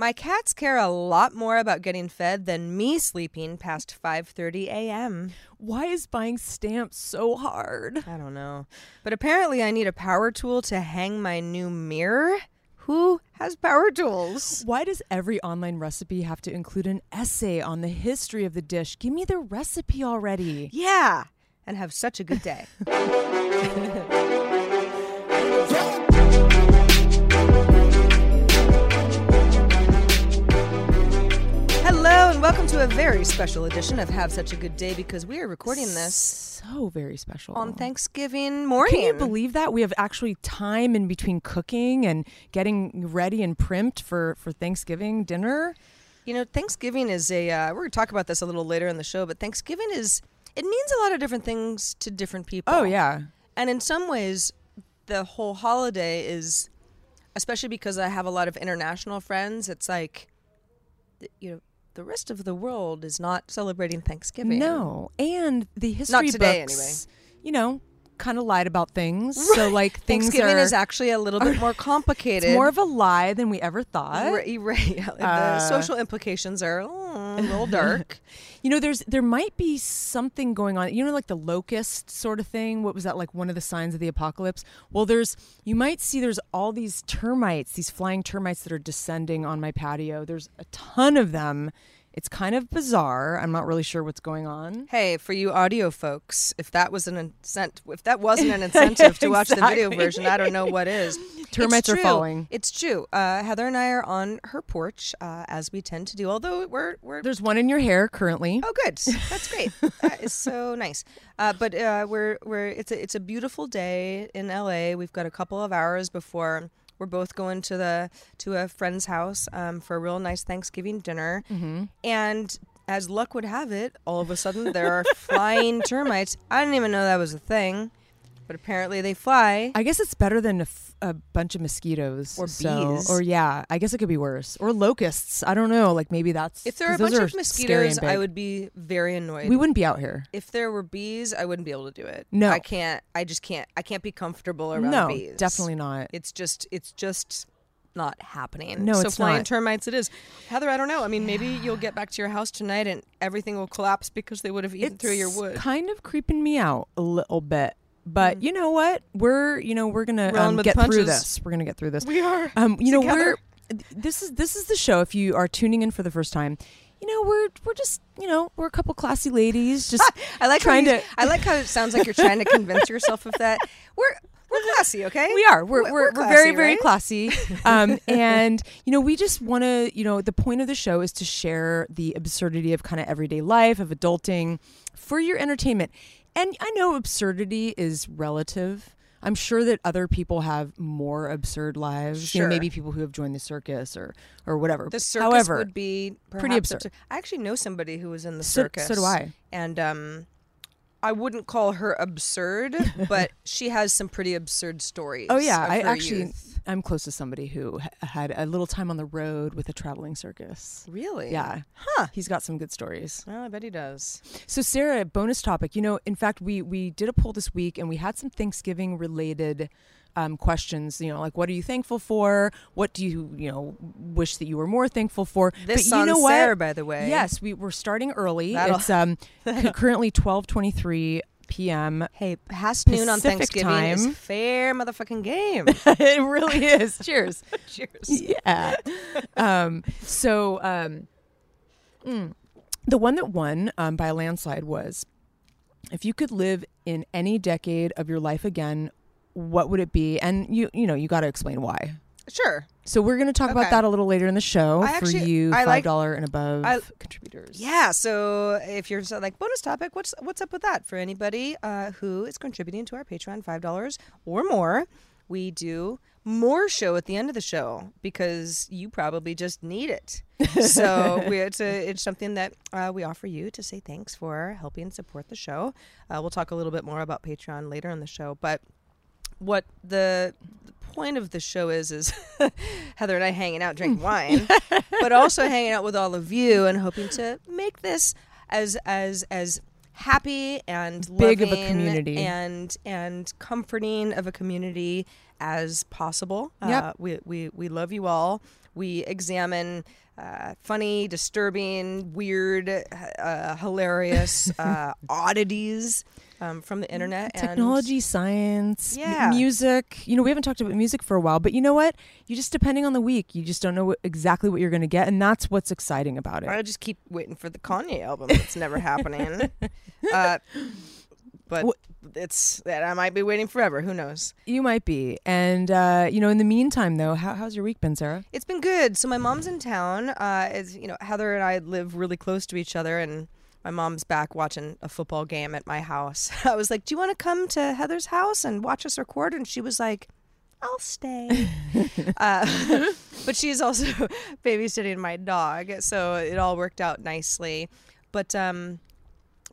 My cats care a lot more about getting fed than me sleeping past 5:30 a.m. Why is buying stamps so hard? I don't know. But apparently I need a power tool to hang my new mirror. Who has power tools? Why does every online recipe have to include an essay on the history of the dish? Give me the recipe already. Yeah, and have such a good day. and welcome to a very special edition of Have Such a Good Day because we are recording this So very special. on Thanksgiving morning. Can you believe that? We have actually time in between cooking and getting ready and primped for, for Thanksgiving dinner. You know, Thanksgiving is a. Uh, we're going to talk about this a little later in the show, but Thanksgiving is. It means a lot of different things to different people. Oh, yeah. And in some ways, the whole holiday is, especially because I have a lot of international friends, it's like, you know, the rest of the world is not celebrating Thanksgiving. No. And the history today, books, you know, kind of lied about things. So, like, things Thanksgiving are, is actually a little bit more complicated. it's more of a lie than we ever thought. Right, right. Yeah, the Uh, social implications are mm, a little dark. You know, there's there might be something going on. You know, like the locust sort of thing. What was that like? One of the signs of the apocalypse. Well, there's you might see there's all these termites, these flying termites that are descending on my patio. There's a ton of them. It's kind of bizarre. I'm not really sure what's going on. Hey, for you audio folks, if that was an incent, if that wasn't an incentive to watch the video version, I don't know what is. Termites It's are true. falling. It's true. Uh, Heather and I are on her porch, uh, as we tend to do. Although we're we're There's one in your hair currently. Oh, good. That's great. that is so nice. Uh, but uh, we're we're it's a it's a beautiful day in LA. We've got a couple of hours before we're both going to the to a friend's house um, for a real nice Thanksgiving dinner. Mm-hmm. And as luck would have it, all of a sudden there are flying termites. I didn't even know that was a thing, but apparently they fly. I guess it's better than a, f- a bunch of mosquitoes Or so- bees. or yeah, I guess it could be worse. Or locusts. I don't know. Like maybe that's If there are a bunch of are scary and mosquitoes, I would be very annoyed. We wouldn't be out here. if there were bees, I wouldn't be able to do it. No. I can't. I just can't. I can't be comfortable around No, bees. definitely not. It's just. It's just not happening. No, so it's flying not. termites. It is. Heather, I don't know. I mean, maybe you'll get back to your house tonight and everything will collapse because they would have eaten through your wood. Kind of creeping me out a little bit. But you know what? We're you know we're gonna um, get through this. We're gonna get through this. We are Um, you know we're this is this is the show. If you are tuning in for the first time, you know we're we're just you know we're a couple classy ladies just I like trying to. I like how it sounds like you're trying to convince yourself of that. We're we're classy, okay? We are. We're We're- we're, we're we're very very right? classy. Um, and you know, we just want to. You know, the point of the show is to share the absurdity of kind of everyday life of adulting for your entertainment. And I know absurdity is relative. I'm sure that other people have more absurd lives. You know, Sure. maybe people who have joined the circus or or whatever. The circus However, would be pretty perhaps absurd. I actually know somebody who was in the So- circus. so do I. And um, I wouldn't call her absurd, but she has some pretty absurd stories. Oh yeah, I actually youth. I'm close to somebody who ha- had a little time on the road with a traveling circus. really. Yeah. Huh. He's got some good stories. Well, I bet he does. So Sarah, bonus topic. You know, in fact, we we did a poll this week and we had some Thanksgiving related um, questions. You know, like what are you thankful for? What do you you know wish that you were more thankful for? This but you know what? Sarah, by the way. Yes, we we're starting early. That'll- It's um currently twelve twenty three p.m. Hey, past noon on Pacific Thanksgiving is time. fair motherfucking game. it really is. Cheers. Cheers. yeah. Um, so um, mm, the one that won um, by a landslide was if you could live in any decade of your life again, what would it be? And you you know you got to explain why. Sure. So we're going to talk about that a little later in the show I for actually- you five like- and above I- contributors. Yeah. So if you're so like bonus topic, what's what's up with that for anybody uh, who is contributing to our Patreon, five dollars or more? We do more show at the end of the show because you probably just need it. so we, it's a, it's something that uh, we offer you to say thanks for helping support the show. Uh, we'll talk a little bit more about Patreon later in the show, but what the, the point of the show is is Heather and I hanging out, drinking wine, but also hanging out with all of you and hoping to make this as as as happy and Big of a community. and and comforting of a community as possible. Yep. Uh, we, we we love you all. We examine uh, funny, disturbing, weird, uh, hilarious uh, oddities um, from the internet. and- Technology, science, m- Yeah. music. You know, we haven't talked about music for a while, but you know what? You just depending on the week, you just don't know what, exactly what you're going to get, and that's what's exciting about it. I just keep waiting for the Kanye album. It's never happening. But it's that I might be waiting forever. Who knows? You might be, and uh, you know, in the meantime, though, how, how's your week been, Sarah? It's been good. So my mom's in town. Uh, as you know, Heather and I live really close to each other, and my mom's back watching a football game at my house. I was like, "Do you want to come to Heather's house and watch us record?" And she was like, "I'll stay." uh, but she's also babysitting my dog, so it all worked out nicely. But um,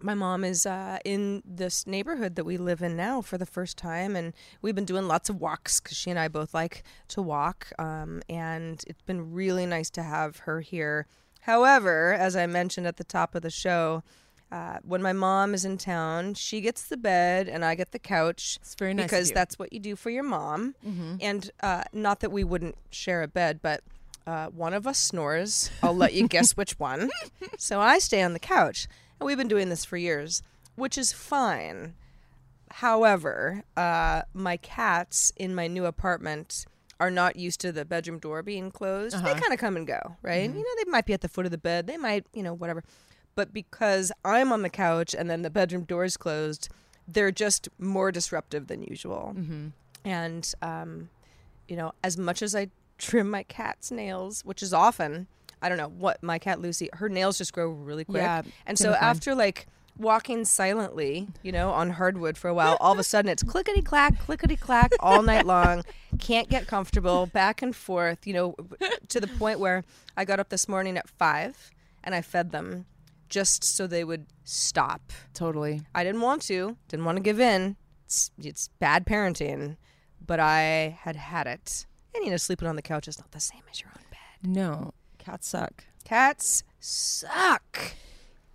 my mom is uh, in this neighborhood that we live in now for the first time, and we've been doing lots of walks because she and I both like to walk, um, and it's been really nice to have her here. However, as I mentioned at the top of the show, uh, when my mom is in town, she gets the bed and I get the couch. It's very nice because that's what you do for your mom. And uh, not that we wouldn't share a bed, but uh, one of us snores. I'll let you guess which one. So I stay on the couch. And we've been doing this for years, which is fine. However, uh, my cats in my new apartment are not used to the bedroom door being closed. They kind of come and go, right? You know, they might be at the foot of the bed. They might, you know, whatever. But because I'm on the couch and then the bedroom door is closed, they're just more disruptive than usual. And, um, you know, as much as I trim my cat's nails, which is often, I don't know what my cat Lucy, her nails just grow really quick. Yeah, and so after like walking silently, you know, on hardwood for a while, all of a sudden it's clickety clack, clickety clack all night long. Can't get comfortable, back and forth, you know, to the point where I got up this morning at five and I fed them just so they would stop. Totally. I didn't want to, didn't want to give in. It's, it's bad parenting, but I had had it. And you know, sleeping on the couch is not the same as your own bed. No, cats suck. Cats suck,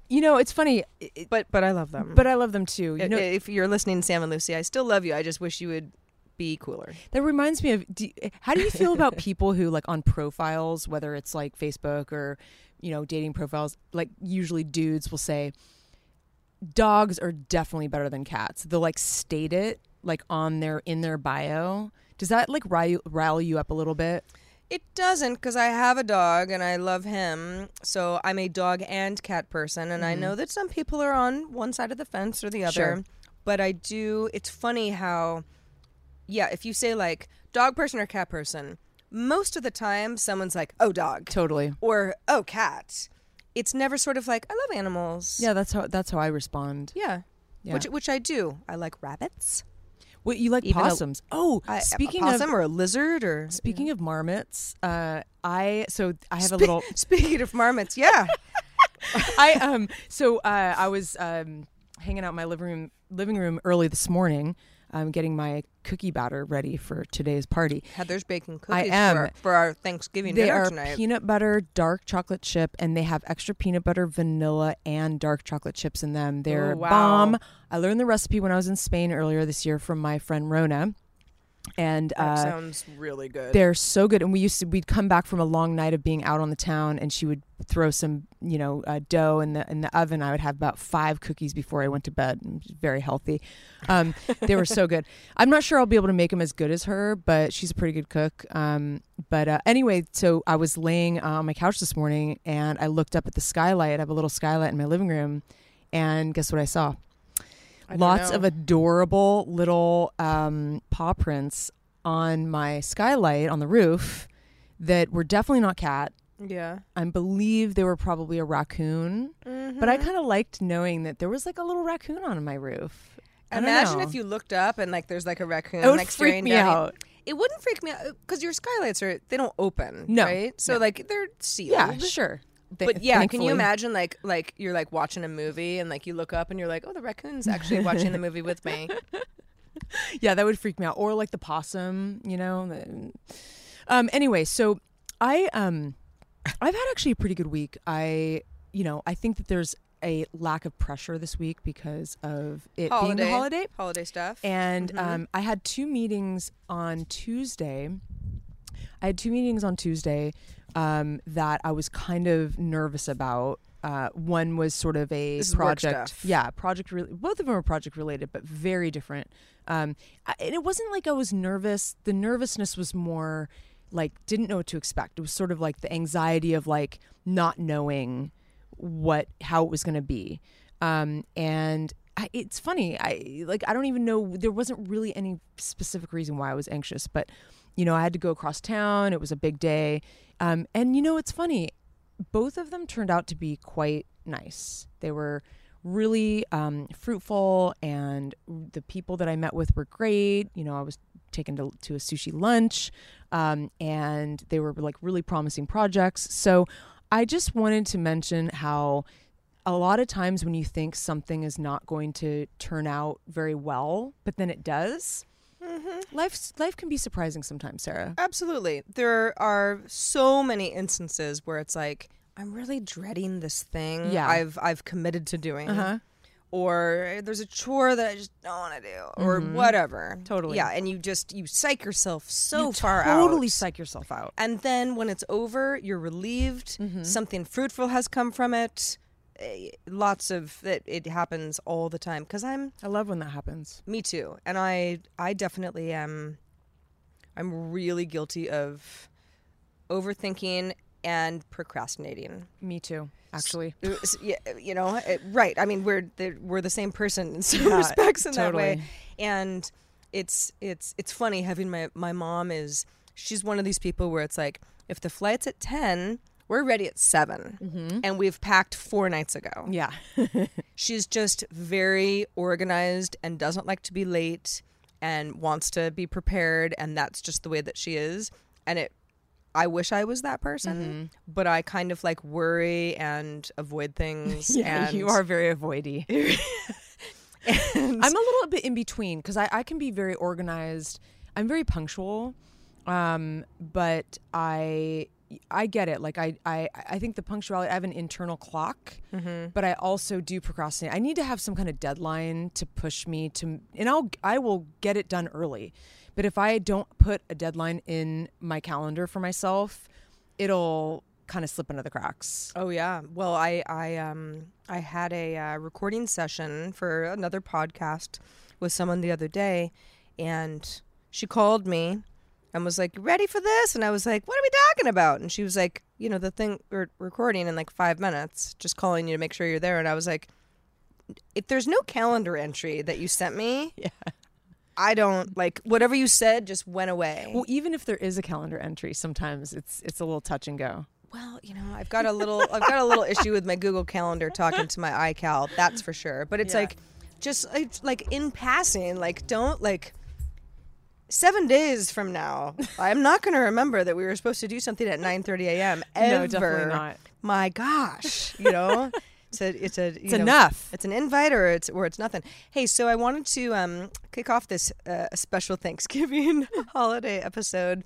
You know, it's funny, it- but but I love them. but I love them too. You know, if you're listening, Sam and Lucy, I still love you. I just wish you would be cooler. That reminds me of do, how do you feel about people who like on profiles, whether it's like Facebook or you know dating profiles, like usually dudes will say dogs are definitely better than cats. They'll like state it like on their in their bio. Does that like rile, rile you up a little bit? It doesn't because I have a dog and I love him. So I'm a dog and cat person. And I know mm-hmm. that some people are on one side of the fence or the other. Sure. But I do, it's funny how, yeah, if you say like dog person or cat person, most of the time someone's like, oh, dog. Totally. Or, oh, cat. It's never sort of like, I love animals. Yeah, that's how that's how I respond. Yeah. Yeah. Which, which I do. I like rabbits. What you like Even a- possums? oh, I, speaking a possum of or a lizard or speaking of marmots, uh, I so I have a little Speaking of marmots, yeah. I um so uh, I was um hanging out in my living room living room early this morning, um getting my cookie batter ready for today's party. Heather's baking cookies I am. For, our, for our Thanksgiving They dinner are tonight. peanut butter dark chocolate chip, and they have extra peanut butter, vanilla, and dark chocolate chips in them. They're Oh, wow. bomb. I learned the recipe when I was in Spain earlier this year from my friend Rona. And That uh, sounds really good. they're so good. And we used to we'd come back from a long night of being out on the town, and she would throw some you know uh, dough in the in the oven. I would have about five cookies before I went to bed. and it was Very healthy. Um, they were so good. I'm not sure I'll be able to make them as good as her, but she's a pretty good cook. Um, but uh, anyway, so I was laying on my couch this morning, and I looked up at the skylight. I have a little skylight in my living room, and guess what I saw? Lots know. of adorable little um, paw prints on my skylight on the roof that were definitely not cat. yeah. I believe they were probably a raccoon, but I kind of liked knowing that there was like a little raccoon on my roof. Imagine if you looked up and like there's like a raccoon It would like freak me you. out. It wouldn't freak me out because your skylights are they don't open. No, right? So no. like they're sealed. Yeah, sure. But yeah, can you imagine like like you're like watching a movie and like you look up and you're like, oh, the raccoon's actually watching the movie with me. Yeah, that would freak me out. Or like the possum, you know. Um. Anyway, so I um, I've had actually a pretty good week. I you know I think that there's a lack of pressure this week because of it being the holiday. holiday stuff. And um, I had two meetings on Tuesday. I had two meetings on Tuesday um, that I was kind of nervous about. Uh, one was sort of a This project, yeah, project. Re- both of them are project related, but very different. Um, I- and it wasn't like I was nervous. The nervousness was more like didn't know what to expect. It was sort of like the anxiety of like not knowing what how it was going to be. Um, and I, it's funny. I like I don't even know. There wasn't really any specific reason why I was anxious, but you know I had to go across town. It was a big day, um, and you know it's funny. Both of them turned out to be quite nice. They were really um, fruitful, and the people that I met with were great. You know, I was taken to, to a sushi lunch, um, and they were like really promising projects. So I just wanted to mention how a lot of times when you think something is not going to turn out very well, but then it does. Life's life can be surprising sometimes, Sarah. Absolutely. There are so many instances where it's like, I'm really dreading this thing Yeah. I've I've committed to doing. Uh-huh. Or there's a chore that I just don't want to do, or whatever. Mm-hmm. Totally. Yeah, and you just you psych yourself so You far out. totally psych yourself out. And then when it's over, you're relieved. Mm-hmm. Something fruitful has come from it. Eh, Lots of it. It happens all the time because I'm I love when that happens. me too, and I I definitely am. I'm really guilty of overthinking and procrastinating. Me too, actually. Uh, s- yeah, you know, it, right? I mean, we're the, we're the same person in some Yeah, respects in that way, totally. and it's it's it's funny having my my mom is she's one of these people where it's like if the flight's at ten. We're ready at 7 and we've packed four nights ago. Yeah. She's just very organized and doesn't like to be late and wants to be prepared and that's just the way that she is. And it I wish I was that person, but I kind of like worry and avoid things yeah, and you are very avoidy. and I'm a little bit in between because I, I can be very organized. I'm very punctual, um, but I I get it. Like I, I I think the punctuality. I have an internal clock, but I also do procrastinate. I need to have some kind of deadline to push me to, and I'll I will get it done early. But if I don't put a deadline in my calendar for myself, it'll kind of slip into the cracks. Oh yeah. Well, I I um I had a uh, recording session for another podcast with someone the other day, and she called me and was like, "Ready for this?" And I was like, "What are we talking about?" And she was like, "You know, the thing we're recording in like five minutes, just calling you to make sure you're there." And I was like, "If there's no calendar entry that you sent me, yeah." I don't like whatever you said just went away. Well, even if there is a calendar entry, sometimes it's it's a little touch and go. Well, you know, I've got a little I've got a little issue with my Google Calendar talking to my iCal, that's for sure. But it's like just it's like in passing, like don't like 7 days from now. I'm not going to remember that we were supposed to do something at 9:30 a.m. ever. No, definitely not. My gosh, you know? It's a, it's a, It's enough. It's an invite, or it's or it's nothing. Hey, so I wanted to um, kick off this uh, special Thanksgiving holiday episode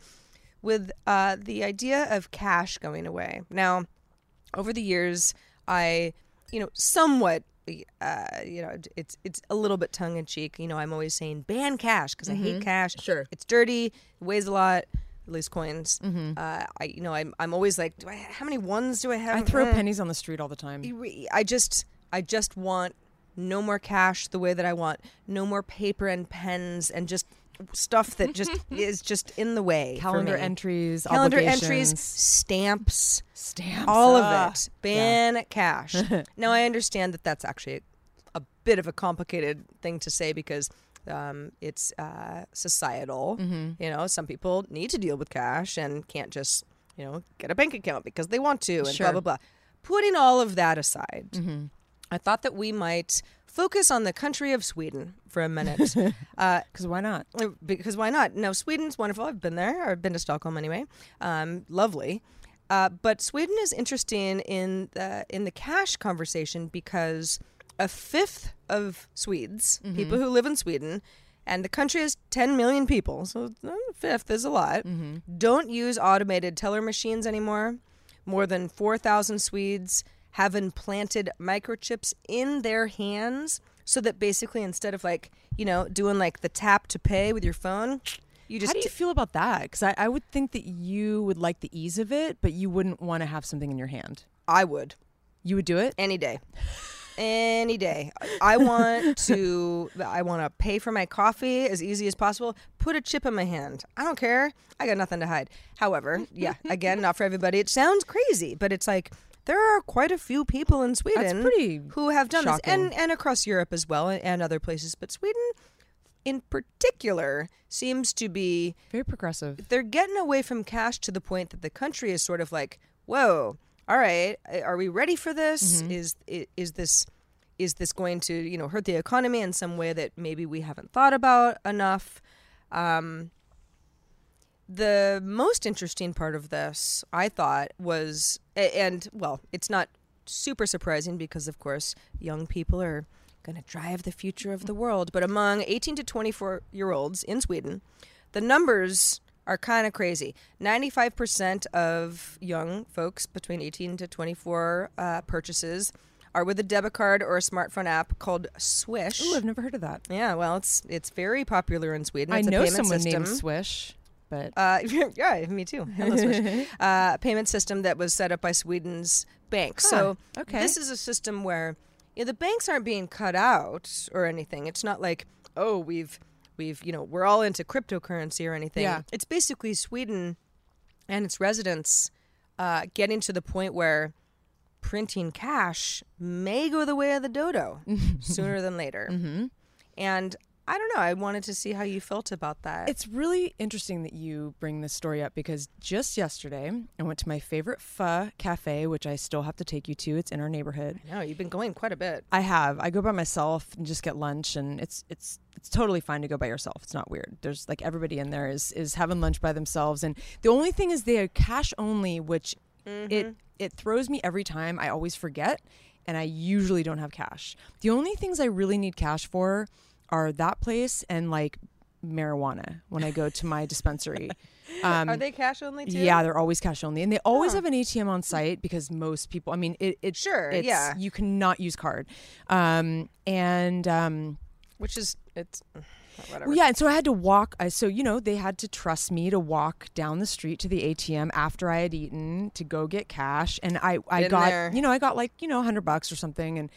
with uh, the idea of cash going away. Now, over the years, I, you know, somewhat uh, you know, it's it's a little bit tongue in cheek. You know, I'm always saying ban cash because I hate cash. Sure. it's dirty, it weighs a lot. At least coins. Mm-hmm. Uh, I, you know, I'm, I'm always like, do I? How many ones do I have? I throw Eh. pennies on the street all the time. I just I just want no more cash the way that I want. No more paper and pens and just stuff that just is just in the way. Calendar entries, calendar entries, stamps, Stamps. all ah. of it. Ban cash. now I understand that that's actually a, a bit of a complicated thing to say because um, it's uh, societal. Mm-hmm. You know, some people need to deal with cash and can't just you know get a bank account because they want to and Sure. blah blah blah. Putting all of that aside, Mm-hmm. I thought that we might focus on the country of Sweden for a minute. uh, Because why not? uh, because why not? No, Sweden's wonderful. I've been there. I've been to Stockholm anyway. Um, lovely. Uh, but Sweden is interesting in the in the cash conversation because a fifth of Swedes, people who live in Sweden, and the country has 10 million people, so uh, a fifth is a lot, don't use automated teller machines anymore. More than 4,000 Swedes have implanted microchips in their hands so that basically instead of like, you know, doing like the tap to pay with your phone, you just How do you feel about that? Because I, I would think that you would like the ease of it, but you wouldn't want to have something in your hand. I would You would do it? any day. Any day. I want to I want to pay for my coffee as easy as possible. Put a chip in my hand. I don't care. I got nothing to hide. However, yeah, again, not for everybody. It sounds crazy, but it's like there are quite a few people in Sweden who have done shocking. this and and across Europe as well and, and other places, but Sweden in particular seems to be Very progressive. they're getting away from cash to the point that the country is sort of like, whoa, all right, uh, are we ready for this? Is i- is this is this going to you know hurt the economy in some way that maybe we haven't thought about enough? Um, the most interesting part of this, I thought, was and well, it's not super surprising because of course young people are going to drive the future of the world. But among 18 to 24 year olds in Sweden, the numbers are kind of crazy. 95% of young folks between 18 to 24 uh, purchases are with a debit card or a smartphone app called Swish. Ooh, I've never heard of that. yeah, well, it's it's very popular in Sweden. I It's a know someone system. named Swish, but Uh, yeah, me too. Hello, Swish. uh, payment system that was set up by Sweden's banks. So okay. this is a system where you know, the banks aren't being cut out or anything. It's not like oh we've we've you know we're all into cryptocurrency or anything. Yeah. It's basically Sweden and its residents uh, getting to the point where printing cash may go the way of the dodo sooner than later. Mm-hmm. And I don't know. I wanted to see how you felt about that. It's really interesting that you bring this story up because just yesterday I went to my favorite pho cafe, which I still have to take you to. It's in our neighborhood. no, you've been going quite a bit. I have. I go by myself and just get lunch, and it's it's it's totally fine to go by yourself. It's not weird. There's like everybody in there is is having lunch by themselves, and the only thing is they are cash only, which it mm-hmm. it throws me every time. I always forget, and I usually don't have cash. The only things I really need cash for are that place and like marijuana when I go to my dispensary. Um, Are they cash only too? yeah, they're always cash only, and they always have an ATM on site because most people. I mean, it. it Sure, it's, yeah. You cannot use card, um, and um, which is it's whatever. well, yeah, and so I had to walk. I so you know they had to trust me to walk down the street to the ATM after I had eaten to go get cash, and I I Been got there. you know I got like you know hundred bucks or something, and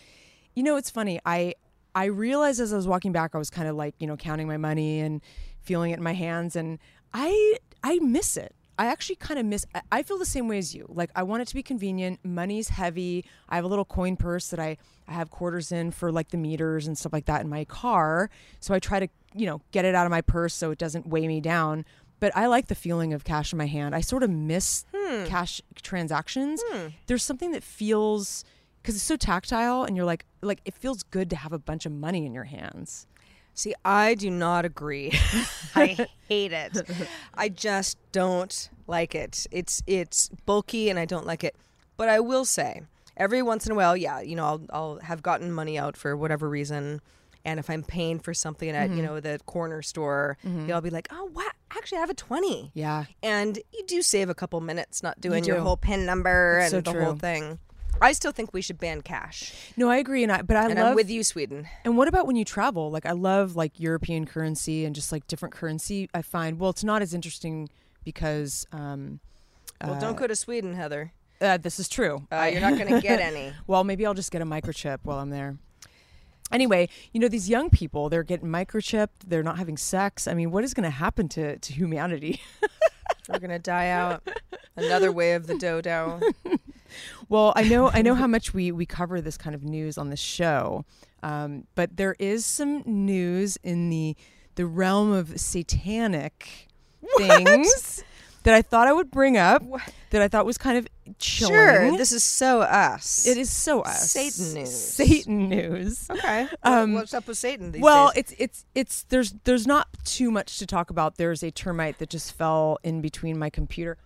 you know it's funny I I realized as I was walking back I was kind of like you know counting my money and feeling it in my hands, and I I miss it. I actually kind of miss. I- I feel the same way as you. Like I want it to be convenient. Money's heavy. I have a little coin purse that I I have quarters in for like the meters and stuff like that in my car. So I try to you know get it out of my purse so it doesn't weigh me down. But I like the feeling of cash in my hand. I sort of miss hmm. cash transactions. Hmm. There's something that feels because it's so tactile, and you're like like it feels good to have a bunch of money in your hands. See, I do not agree. I hate it. I just don't like it. It's it's bulky and I don't like it. But I will say, every once in a while, yeah, you know, I'll I'll have gotten money out for whatever reason. And if I'm paying for something at, Mm-hmm. you know, the corner store, know, I'll be like, oh, what? Actually, I have a 20. Yeah. And you do save a couple minutes not doing your whole PIN number It's and so the whole thing. I still think we should ban cash. No, I agree, and I but I and love I'm with you, Sweden. And what about when you travel? Like I love like European currency and just like different currency. I find well, it's not as interesting because um, Well, uh, don't go to Sweden, Heather. uh, this is true. Uh, you're not going to get any. well, maybe I'll just get a microchip while I'm there. Anyway, you know these young people, they're getting microchipped. They're not having sex. I mean, what is going to happen to to humanity? We're going to die out. Another way of the dodo. Well, I know I know how much we we cover this kind of news on the show, um, but there is some news in the the realm of satanic things that I thought I would bring up. That I thought was kind of chilling. Sure, this is so us. it is so us Satan news. Satan news. Okay. Um, What's up with Satan these well, days? it's it's it's there's there's not too much to talk about. There's a termite that just fell in between my computer.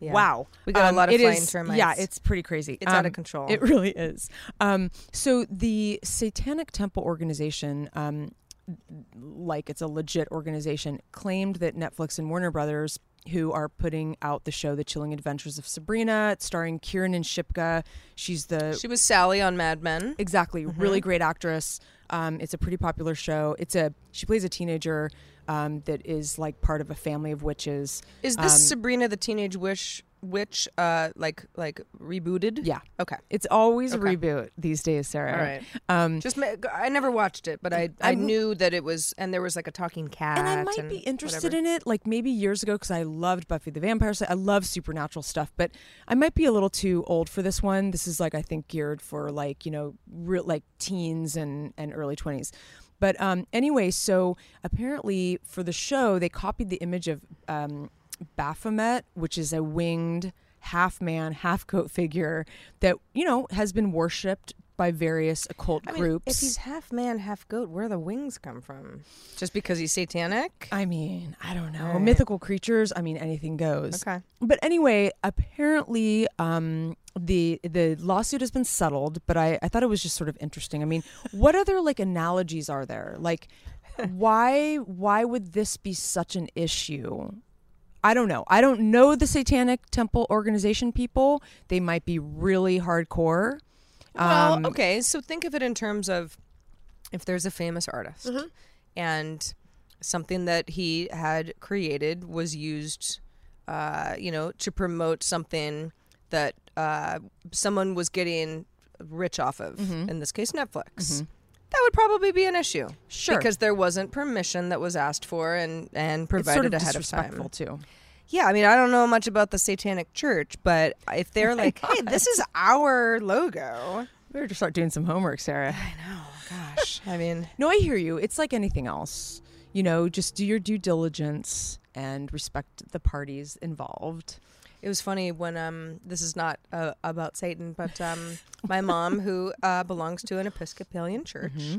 Yeah. Wow, We got a Um, lot of flying is- termites. Yeah, it's pretty crazy. It's out of Um, control. It really is. Um, so the Satanic Temple organization, um, like it's a legit organization, claimed that Netflix and Warner Brothers, who are putting out the show The Chilling Adventures of Sabrina, it's starring Kiernan Shipka. She's the she was Sally on Mad Men. Exactly, Mm-hmm. really great actress. Um, it's a pretty popular show. It's a she plays a teenager um, that is like part of a family of witches. Is this Um, Sabrina the Teenage Witch? Witch, uh, like like rebooted? Yeah, Okay. it's always Okay. reboot these days, Sarah. All right. Um, Just ma- I never watched it, but I I I'm- knew that it was, and there was like a talking cat. and I might be interested in it, like maybe years ago, because I loved Buffy the Vampire Slayer. I love supernatural stuff, but I might be a little too old for this one. This is like I think geared for like you know real like teens and and early twenties. But um, anyway, so apparently for the show, they copied the image of um, Baphomet, which is a winged half man, half goat figure that you know has been worshipped by various occult I mean, groups. if he's half man, half goat, where the wings come from? Just because he's satanic? I mean, I don't know. Right. Mythical creatures, I mean anything goes. Okay. But anyway, apparently um the the lawsuit has been settled, but I, I thought it was just sort of interesting. I mean, what other like analogies are there? Like why why would this be such an issue? I don't know. I don't know the Satanic Temple organization people. They might be really hardcore. Well, Um, okay. So think of it in terms of if there's a famous artist Mm-hmm. and something that he had created was used, uh, you know, to promote something that uh, someone was getting rich off of. In this case, Netflix. That would probably be an issue. Sure. because there wasn't permission that was asked for and and It's provided sort of ahead of disrespectful time. too. Yeah, I mean, I don't know much about the Satanic Church, but if they're oh like, "Hey, this is our logo," We better just start doing some homework, Sarah. I know. Gosh, I mean, No, I hear you. It's like anything else. You know, just do your due diligence and respect the parties involved. It was funny when um, this is not uh, about Satan, but um, my mom, who uh, belongs to an Episcopalian church,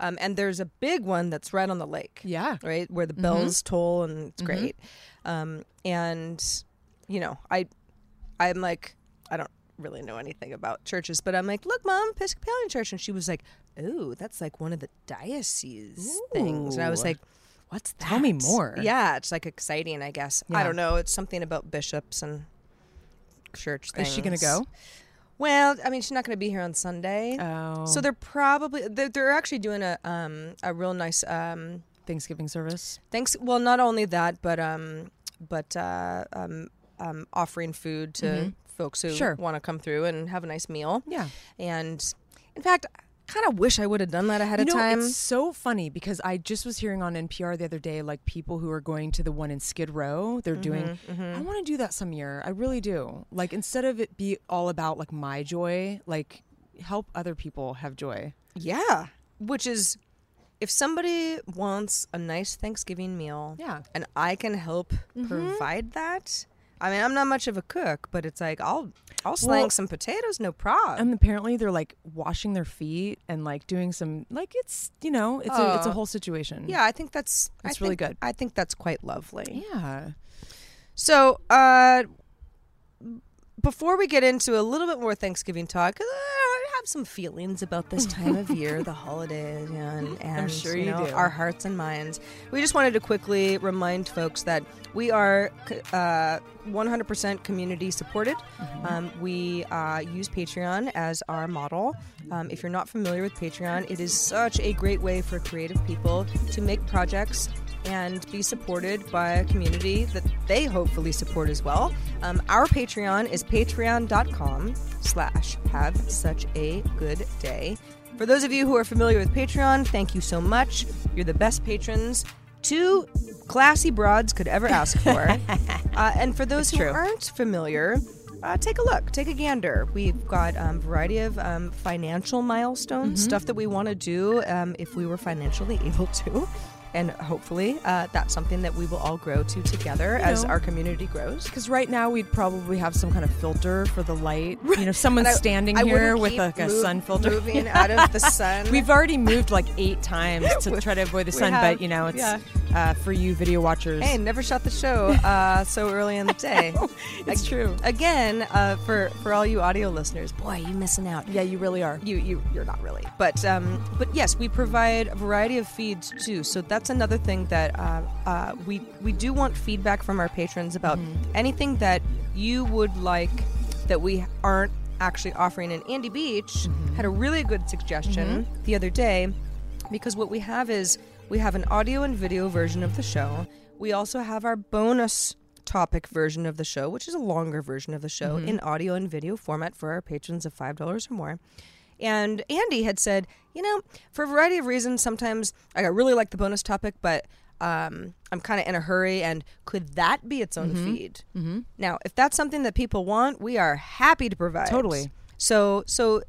um, and there's a big one that's right on the lake. Yeah. right? Where the bells toll and it's great. Um, and you know i i'm like i don't really know anything about churches but i'm like look mom episcopalian church. And she was like oh that's like one of the diocese things. And i was Ooh. like what's that Tell me more. yeah it's like exciting i guess i don't know it's something about bishops and church things Is she going to go? well i mean she's not going to be here on sunday Oh. so they're probably they're, they're actually doing a um a real nice um Thanksgiving service. Thanks. Well, not only that, but um, but uh, um, um, offering food to folks who Mm-hmm. Sure. want to come through and have a nice meal. Yeah. And in fact, kind of wish I would have done that ahead you of time. it's so funny because I just was hearing on NPR the other day, like people who are going to the one in Skid Row. They're doing. Mm-hmm, I want to do that some year. I really do. Like instead of it be all about like my joy, like help other people have joy. Yeah. Which is, if somebody wants a nice Thanksgiving meal, Yeah. Mm-hmm. and I can help provide that. I mean, I'm not much of a cook, but it's like I'll I'll slang Well, some potatoes, no problem. And apparently they're like washing their feet and like doing some like it's you know it's a it's a Oh. whole situation. yeah, I think that's I It's really think- good. I think that's quite lovely. Yeah. So, uh, before we get into a little bit more Thanksgiving talk, have some feelings about this time of year, the holidays, and, and sure you you know, do. our hearts and minds. We just wanted to quickly remind folks that we are uh, 100% community supported. Mm-hmm. Um, we uh, use Patreon as our model. Um, if you're not familiar with Patreon, it is such a great way for creative people to make projects and be supported by a community that they hopefully support as well. Um, our Patreon is patreon.com slash have such a good day. For those of you who are familiar with Patreon, thank you so much. You're the best patrons two classy broads could ever ask for. uh, and for those who true. aren't familiar, uh, take a look, take a gander. We've got a um, variety of um, financial milestones, stuff that we want to do um, if we were financially able to. And hopefully, uh, that's something that we will all grow to together as know. our community grows. Because right now we'd probably have some kind of filter for the light. You know, someone's I- standing I here with like a move- sun filter. moving out of the sun. We've already moved like eight times to try to avoid the We sun, have, but you know, it's yeah. Uh, for you video watchers. Hey, never shot the show uh, so early in the day. it's true. Again, uh, for for all you audio listeners, boy, you missing out. Yeah, you really are. You you you're not really, but um, but yes, we provide a variety of feeds too. So that's another thing that uh, uh, we we do want feedback from our patrons about Mm-hmm. anything that you would like that we aren't actually offering. And Andy Beach Mm-hmm. had a really good suggestion the other day because what we have is we have an audio and video version of the show. We also have our bonus topic version of the show, which is a longer version of the show Mm-hmm. in audio and video format for our patrons of $5 or more. And Andy had said, you know, for a variety of reasons, sometimes I really like the bonus topic, but um, I'm kind of in a hurry. And could that be its own feed? Mm-hmm. Now, if that's something that people want, we are happy to provide. Totally. So, so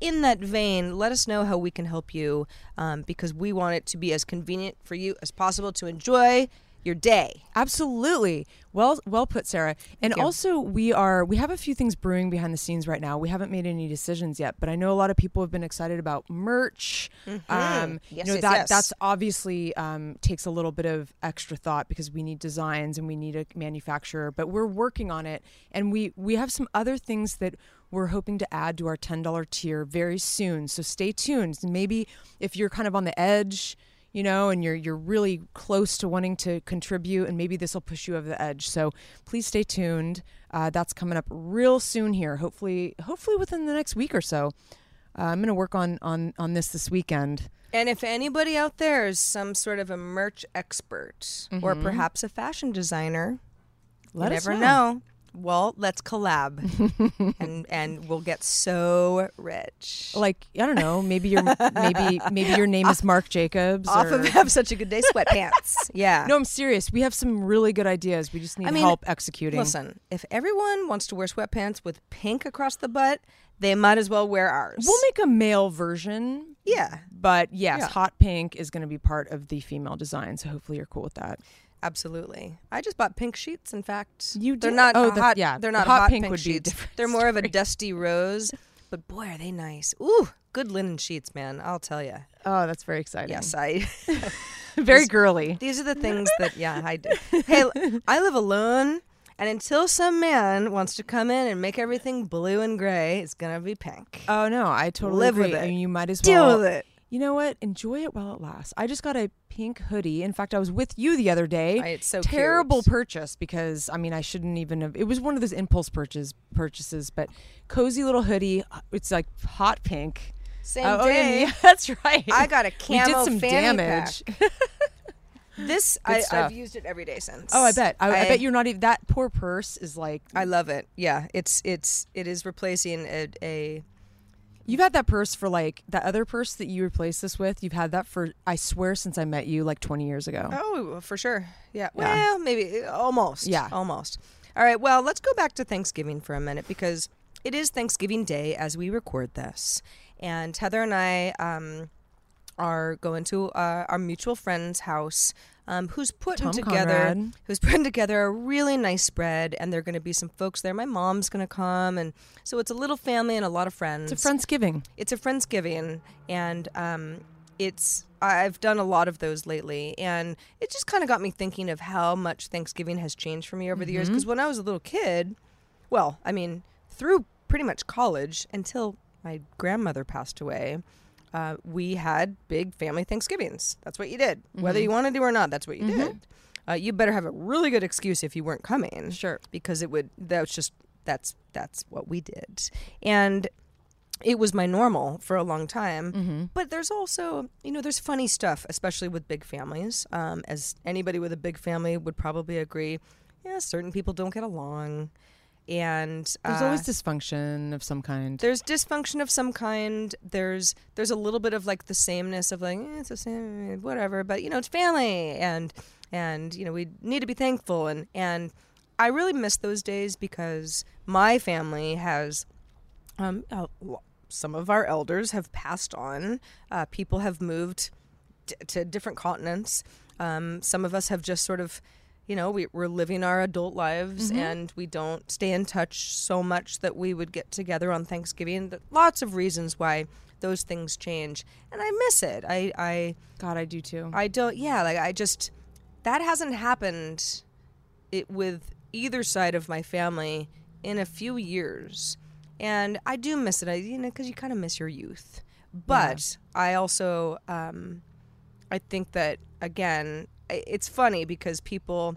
in that vein, let us know how we can help you, um, because we want it to be as convenient for you as possible to enjoy your day. Absolutely. Well well put, Sarah. And also we are we have a few things brewing behind the scenes right now. We haven't made any decisions yet, but I know a lot of people have been excited about merch. Um, Mm-hmm. Yes, you know yes, that yes. that's obviously um, takes a little bit of extra thought because we need designs and we need a manufacturer, but we're working on it and we we have some other things that we're hoping to add to our $10 tier very soon. So stay tuned. Maybe if you're kind of on the edge, you know, and you're you're really close to wanting to contribute, and maybe this will push you over the edge. So please stay tuned. Uh, that's coming up real soon here. Hopefully, hopefully within the next week or so. Uh, I'm going to work on on on this this weekend. And if anybody out there is some sort of a merch expert or perhaps a fashion designer, Let you us never know. know. Well, let's collab, and and we'll get so rich. Like I don't know, maybe your maybe maybe your name is Marc Jacobs. Off or- of have such a good day sweatpants. yeah. no, I'm serious. We have some really good ideas. We just need I mean, help executing. Listen, if everyone wants to wear sweatpants with pink across the butt, they might as well wear ours. We'll make a male version, yeah, but yes, Yeah. hot pink is going to be part of the female design. So hopefully you're cool with that. Absolutely. I just bought pink sheets. In fact, You they're not Oh, the- hot. yeah, they're the not hot hot, pink pink, would be sheets. different They're more of a dusty rose, but boy, are they nice. Ooh, good linen sheets, man. I'll tell you. Oh, that's very exciting. Yes, I. very girly. These are the things that yeah I do. Hey, I live alone, and until some man wants to come in and make everything blue and gray, it's gonna be pink. Oh no, I totally Live with it. I mean, you might as well Deal with it. You know what? Enjoy it while it lasts. I just got a pink hoodie. In fact, I was with you the other day. I- it's so terrible cute. purchase because I mean I shouldn't even have. It was one of those impulse purchase purchases, but cozy little hoodie. Uh, it's like hot pink. Same Oh, oh, yeah, day. that's right. I got a we camo did some fanny damage. pack. This I, I've used it every day since. Oh, I bet. I, I bet you're not even. That poor purse is like. I love it. Yeah, it's it's it is replacing a, a You've had that purse for like that other purse that you replaced this with. You've had that for I swear since I met you like 20 years ago. oh for sure. Yeah. Yeah. Well, maybe almost. Yeah. almost. All right. Well, let's go back to Thanksgiving for a minute because it is Thanksgiving Day as we record this, and Heather and I um, are going to uh, our mutual friend's house. Um, who's putting Tom together Conrad. who's putting together a really nice spread and there are going to be some folks there my mom's going to come and so it's a little family and a lot of friends It's a Friendsgiving. it's a friendsgiving and um, it's i've done a lot of those lately and it just kind of got me thinking of how much thanksgiving has changed for me over the years because when i was a little kid well i mean through pretty much college until my grandmother passed away, uh, we had big family Thanksgivings. That's what you did, whether Mm-hmm. you wanted to or not. That's what you did. Uh, you better have a really good excuse if you weren't coming, Sure. because it would. That was just that's that's what we did, and it was my normal for a long time. Mm-hmm. But there's also, you know, there's funny stuff, especially with big families. Um, as anybody with a big family would probably agree, yeah, certain people don't get along, and There's uh, always dysfunction of some kind. there's dysfunction of some kind. There's there's a little bit of like the sameness of like eh, it's the same, whatever. But you know, it's family, and and you know we need to be thankful, and and I really miss those days because my family has um, uh, some of our elders have passed on. Uh, people have moved d- to different continents. Um, some of us have just sort of, you know, we, we're living our adult lives and we don't stay in touch so much that we would get together on Thanksgiving. Lots of reasons why those things change, and I miss it. I, I, God, I do too. I don't. Yeah, like I just that hasn't happened it with either side of my family in a few years, and I do miss it. I you know because you kind of miss your youth, but I also um, I think that again it's funny because people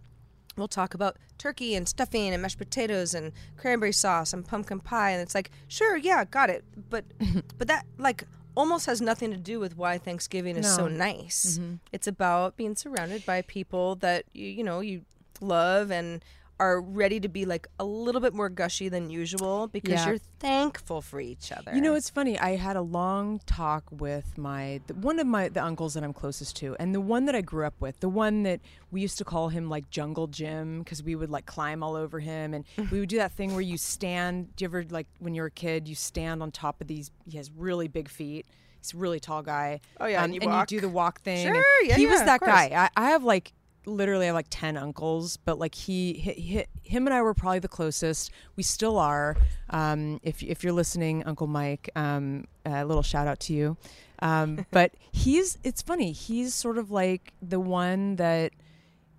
will talk about turkey and stuffing and mashed potatoes and cranberry sauce and pumpkin pie and it's like sure yeah got it. But but that like almost has nothing to do with why thanksgiving is so No. nice. Mm-hmm. It's about being surrounded by people that you you know you love and are ready to be like a little bit more gushy than usual because Yeah. you're thankful for each other You know, it's funny. I had a long talk with my the, one of my the uncles that I'm closest to, and the one that I grew up with, the one that we used to call him like Jungle Jim because we would like climb all over him, and we would do that thing where you stand. Do you ever like when you're a kid, you stand on top of these? He has really big feet. He's a really tall guy. Oh, yeah, um, and you and you do the walk thing. Sure, yeah, he was yeah, of that guy. I, I have like literally I have like 10 uncles but like he, he, he him and I were probably the closest. We still are. Um, if, if you're listening uncle Mike um, a little shout out to you. Um, but he's it's funny he's sort of like the one that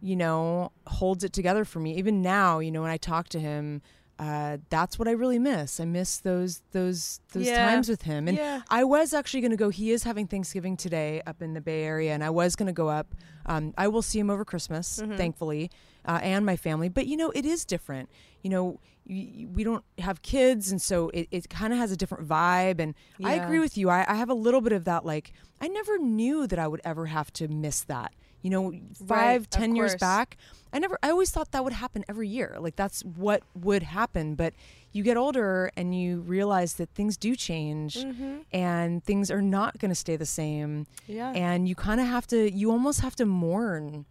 you know holds it together for me. Even now you know when I talk to him uh, that's what I really miss. I miss those those those Yeah. times with him. And Yeah. I was actually going to go. He is having Thanksgiving today up in the Bay Area, and I was going to go up. Um, I will see him over Christmas, Mm-hmm. thankfully, uh, and my family. But you know, it is different. You know, y- we don't have kids, and so it, it kind of has a different vibe. And I agree with you. I, I have a little bit of that. Like, I never knew that I would ever have to miss that. You know, five, of ten years back, I never. I always thought that would happen every year. Like that's what would happen. But you get older and you realize that things do change, mm-hmm. and things are not going to stay the same. Yeah. And you kind of have to. You almost have to mourn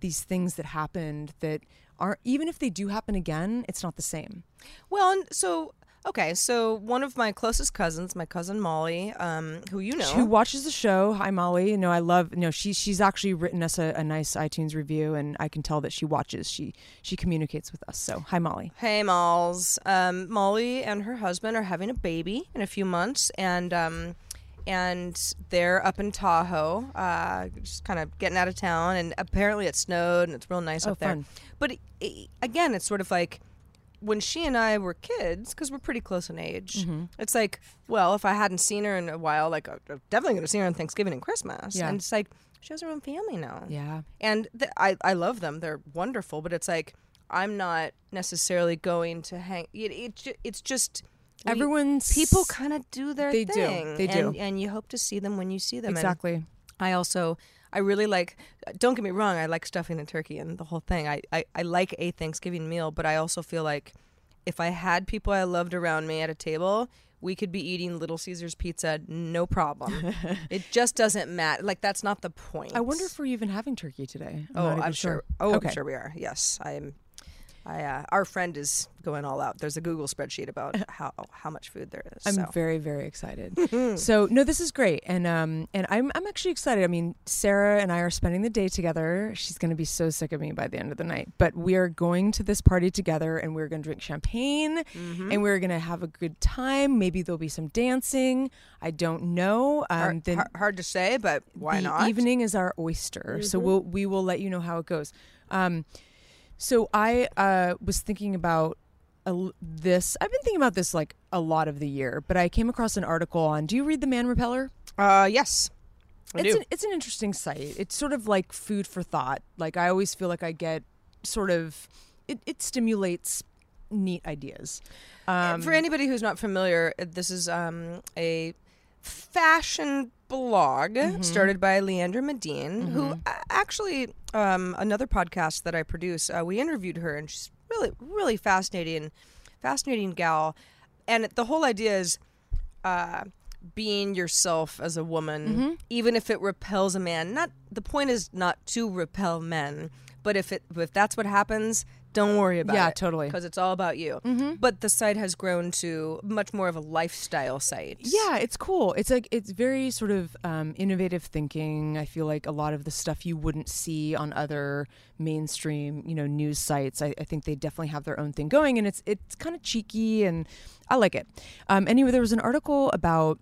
these things that happened that aren't. Even if they do happen again, it's not the same. Well, and so okay, so one of my closest cousins, my cousin Molly, um, who you know, Who watches the show? Hi, Molly. You know, I love. You know, she she's actually written us a, a nice iTunes review, and I can tell that she watches. She she communicates with us. So, hi, Molly. Hey, Malls. Um, Molly and her husband are having a baby in a few months, and um, and they're up in Tahoe, uh, just kind of getting out of town. And apparently, it snowed, and it's real nice Oh, up there. fun. But i i again, it's sort of like when she and I were kids, because we're pretty close in age. Mm-hmm. It's like, well, if I hadn't seen her in a while, like I'm definitely going to see her on Thanksgiving and Christmas. Yeah. And it's like she has her own family now Yeah. and th- I I love them. They're wonderful, but it's like I'm not necessarily going to hang. It, it it's just we- Everyone's people kind of do their They do. thing. They do. and, and you hope to see them when you see them. And exactly. I also I really like. Don't get me wrong. I like stuffing and turkey and the whole thing. I, I I like a Thanksgiving meal, but I also feel like if I had people I loved around me at a table. We could be eating Little Caesars pizza, no problem. it just doesn't matter. Like that's not the point. I wonder if we're even having turkey today. I'm Oh, I'm sure. Oh, okay. I'm sure we are. Yes, I'm. I uh, our friend is going all out. There's a Google spreadsheet about how how much food there is. I'm so. very very excited. so no, this is great, and um and I'm I'm actually excited. I mean, Sarah and I are spending the day together. She's going to be so sick of me by the end of the night, but we are going to this party together, and we're going to drink champagne, Mm-hmm. and we're going to have a good time. Maybe there'll be some dancing. I don't know. Um, hard, then hard to say, but why the not? Mm-hmm. evening is our oyster so we'll we will let you know how it goes um so i uh was thinking about a, this. I've been thinking about this like a lot of the year, but I came across an article on. Do you read the Man Repeller? Uh, yes. I it's do. an, it's an interesting site. It's sort of like food for thought. Like I always feel like I get sort of it, it stimulates neat ideas. Um, For anybody who's not familiar, uh, this is um, a fashion blog Mm-hmm. started by Leandra Medine, who actually um, another podcast that I produce. Uh, we interviewed her, and she's really, really fascinating, fascinating gal. And the whole idea is uh, being yourself as a woman, Mm-hmm. even if it repels a man. Not the point is not to repel men, but if it if that's what happens, don't worry about Yeah, it. Yeah, totally. because it's all about you. But the site has grown to much more of a lifestyle site. Yeah, it's cool. It's like it's very sort of um, innovative thinking. I feel like a lot of the stuff you wouldn't see on other mainstream, you know, news sites. I, I think they definitely have their own thing going, and it's it's kind of cheeky, and I like it. Um, anyway, there was an article about,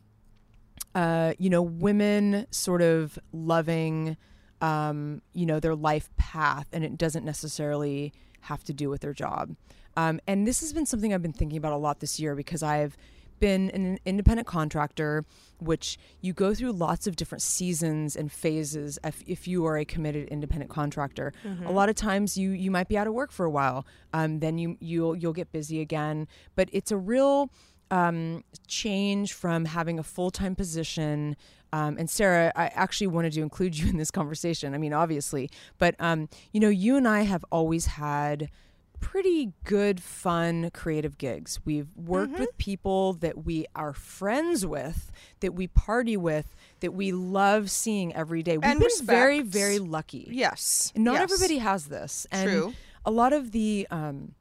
uh, you know, women sort of loving, um, you know, their life path, and it doesn't necessarily have to do with their job. Um, and this has been something I've been thinking about a lot this year because I've been an independent contractor, which you go through lots of different seasons and phases if, if you are a committed independent contractor. A lot of times you you might be out of work for a while, um, then you you'll you'll get busy again. But it's a real um, change from having a full time position. Um, and Sarah, I actually wanted to include you in this conversation. I mean, obviously, but um, you know, you and I have always had pretty good, fun, creative gigs. We've worked with people that we are friends with, that we party with, that we love seeing every day. We've And been very, respect. very lucky. Yes. Not Yes. everybody has this. And True. a lot of the, um,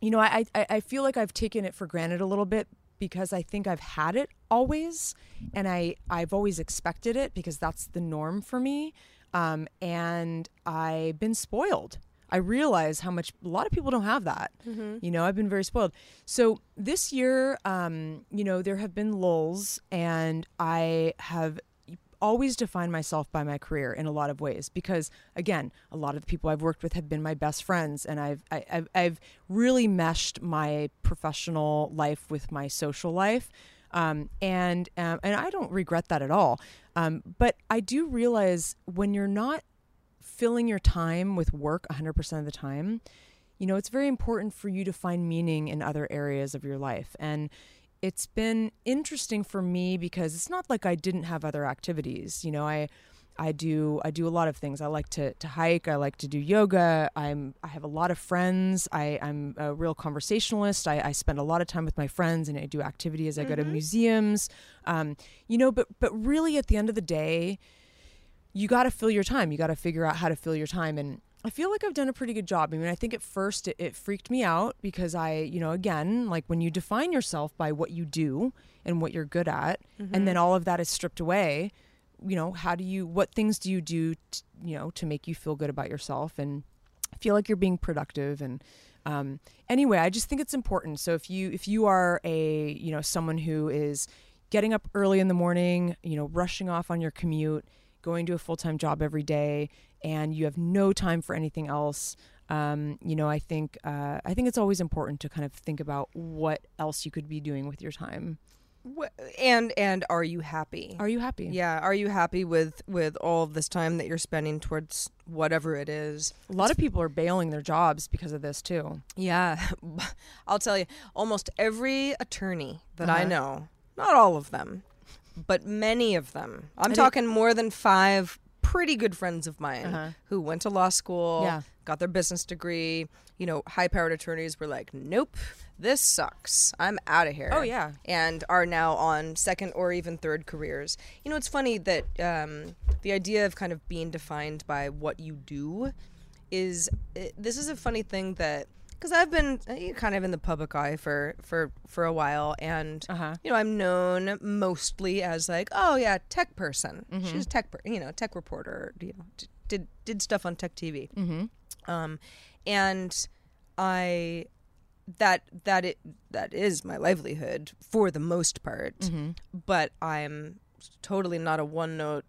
you know, I, I, I feel like I've taken it for granted a little bit because I think I've had it always, and I, I've always expected it because that's the norm for me. Um, and I've been spoiled. I realize how much a lot of people don't have that. You know, I've been very spoiled. So this year, um, you know, there have been lulls, and I have always defined myself by my career in a lot of ways because again a lot of the people i've worked with have been my best friends and i've I, I've, I've really meshed my professional life with my social life. Um, and um, and i don't regret that at all. Um, but i do realize when you're not filling your time with work 100% of the time you know it's very important for you to find meaning in other areas of your life. And it's been interesting for me because it's not like I didn't have other activities. You know, I I do I do a lot of things. I like to, to hike. I like to do yoga. I'm I have a lot of friends. I, I'm a real conversationalist. I, I spend a lot of time with my friends and I do activities. I go to museums. Um, you know, but but really at the end of the day, you got to fill your time. You got to figure out how to fill your time. And I feel like I've done a pretty good job. I mean, I think at first it, it freaked me out because I, you know, again, like when you define yourself by what you do and what you're good at, and then all of that is stripped away, you know, how do you, what things do you do, t- you know, to make you feel good about yourself and feel like you're being productive and, um, anyway, I just think it's important. So if you if you are a you know someone who is getting up early in the morning, you know, rushing off on your commute, going to a full time job every day, and you have no time for anything else, um, you know, I think uh, I think it's always important to kind of think about what else you could be doing with your time. And and are you happy? Are you happy? yeah, are you happy with with all of this time that you're spending towards whatever it is? A lot of people are bailing their jobs because of this too. Yeah, I'll tell you, almost every attorney that I Uh-huh. know, not all of them, but many of them. I'm I talking more than five pretty good friends of mine Uh-huh. who went to law school, Yeah. got their business degree. You know, high powered attorneys were like, nope, this sucks. I'm out of here. Oh, yeah. And are now on second or even third careers. You know, it's funny that um, the idea of kind of being defined by what you do is it, this is a funny thing that because I've been uh, kind of in the public eye for for for a while, and Uh-huh. you know I'm known mostly as like, oh yeah, tech person. Mm-hmm. She's a tech, per- you know, tech reporter. You know, d- did did stuff on tech TV. Mm-hmm. Um, and I that that it that is my livelihood for the most part, Mm-hmm. but I'm totally not a one note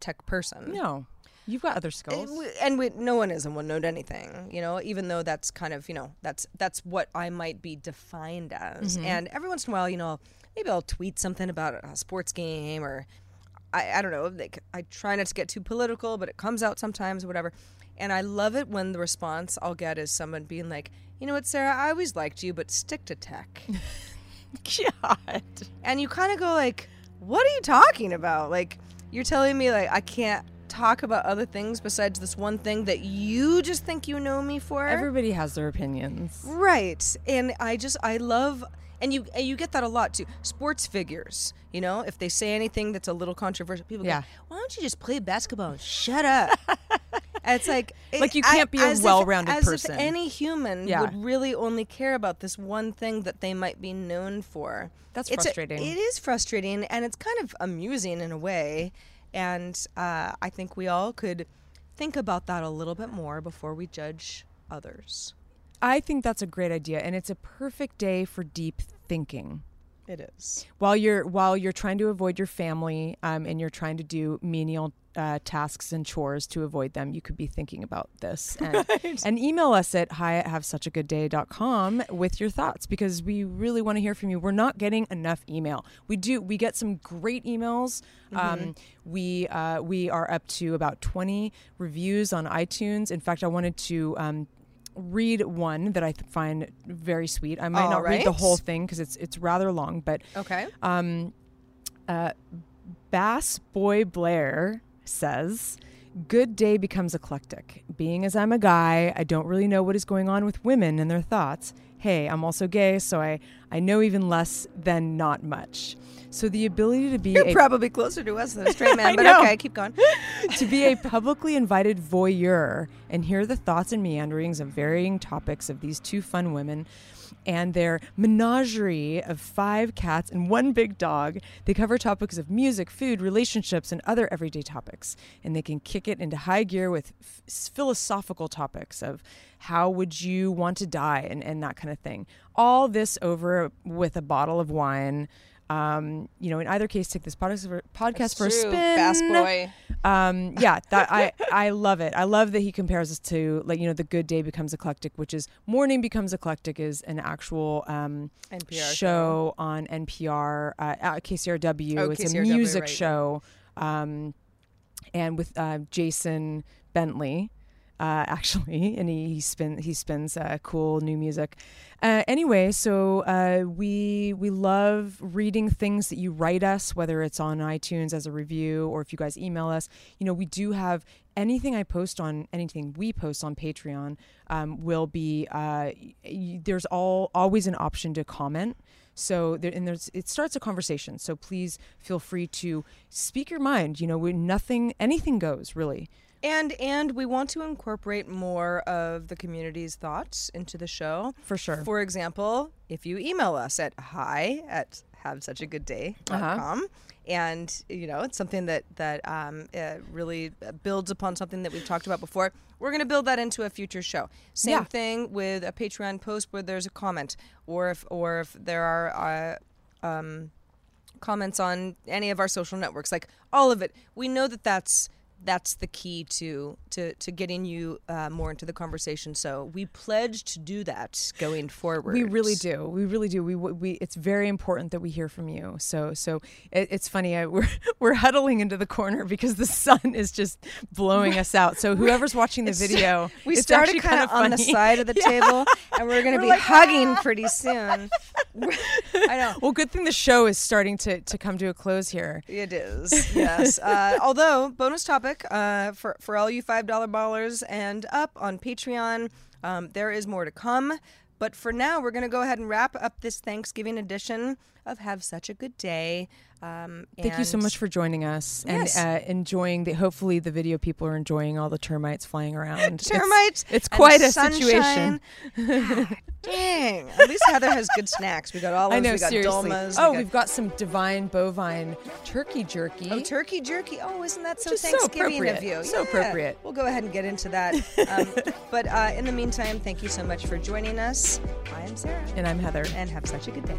tech person. No. You've got other skills, and we, no one is and one note anything, you know. Even though that's kind of, you know, that's that's what I might be defined as. Mm-hmm. And every once in a while, you know, maybe I'll tweet something about a sports game or I, I don't know. Like I try not to get too political, but it comes out sometimes, whatever. And I love it when the response I'll get is someone being like, "You know what, Sarah? I always liked you, but stick to tech." God. and you kind of go like, "What are you talking about? Like, you're telling me like I can't talk about other things besides this one thing that you just think you know me for?" Everybody has their opinions. Right. And I just I love and you and you get that a lot too. Sports figures, you know, if they say anything that's a little controversial, people Yeah. go, "Why don't you just play basketball shut up?" It's like Like you can't be a as well-rounded as person. If any human Yeah. would really only care about this one thing that they might be known for. That's It's a- frustrating. it is frustrating, and it's kind of amusing in a way. And uh, I think we all could think about that a little bit more before we judge others. I think that's a great idea, and it's a perfect day for deep thinking. It is. While you're while you're trying to avoid your family, um, and you're trying to do menial uh, tasks and chores to avoid them, you could be thinking about this. And, and email us at hi at have such a good day.com with your thoughts because we really want to hear from you. We're not getting enough email. We do we get some great emails. Um, we uh, we are up to about 20 reviews on iTunes. In fact, I wanted to um, read one that I th- find very sweet. I might All not read the whole thing because it's it's rather long, but Okay. um, uh, Bass Boy Blair says, Good day becomes eclectic. Being as I'm a guy, I don't really know what is going on with women and their thoughts. Hey, I'm also gay, so I, I know even less than not much. So the ability to be You're a probably closer to us than a straight man, but know. okay, keep going. to be a publicly invited voyeur and hear the thoughts and meanderings of varying topics of these two fun women and their menagerie of five cats and one big dog. They cover topics of music, food, relationships, and other everyday topics. And they can kick it into high gear with f- philosophical topics of how would you want to die and, and that kind of thing. All this over with a bottle of wine. Um, you know, in either case, take this podcast for, podcast for a spin. Fast boy. Um, yeah, that I I love it. I love that he compares us to like you know the good day becomes eclectic, which is morning becomes eclectic is an actual um, NPR show on NPR uh, at KCRW. Oh, it's a music right. show, um, and with uh, Jason Bentley. Uh, actually, and he, he he spins uh, cool new music. Uh, anyway, so uh, we we love reading things that you write us, whether it's on iTunes as a review or if you guys email us. You know, we do have anything I post on anything we post on Patreon um, will be uh, y- there's all always an option to comment. So there, and there's it starts a conversation. So please feel free to speak your mind. You know, we, nothing anything goes really. And and we want to incorporate more of the community's thoughts into the show. For sure. For example, if you email us at hi at have such a good day.com Uh-huh. and you know it's something that that um, uh, really builds upon something that we've talked about before we're going to build that into a future show same Yeah. thing with a patreon post where there's a comment or if or if there are uh, um, comments on any of our social networks like all of it we know that that's that's the key to to to getting you uh, more into the conversation so we pledge to do that going forward We really do. We really do. We we it's very important that we hear from you. So so it, it's funny. I, we're we're huddling into the corner because the sun is just blowing us out. So whoever's watching the video, we it's started kind of on the side of the Yeah. table and we're going to be like, hugging "Ah!" pretty soon i know Well, good thing the show is starting to to come to a close here. It is, yes. uh, although, bonus topic uh, for for all you five dollar ballers and up on Patreon, um, there is more to come. But for now, we're going to go ahead and wrap up this Thanksgiving edition of Have Such a Good Day. Um, Thank you so much for joining us and uh, enjoying the. Hopefully, the video people are enjoying all the termites flying around. Termites. It's, and quite a sunshine. situation. Dang. At least Heather has good snacks. We got olives. I know, we got seriously. dolmas. oh, we we've got some divine bovine turkey jerky. Oh, turkey jerky! Oh, isn't that so Just so Thanksgiving of appropriate. you? So Yeah. appropriate. We'll go ahead and get into that. Um, but uh, in the meantime, thank you so much for joining us. I am Sarah, and I'm Heather. and have such a good day.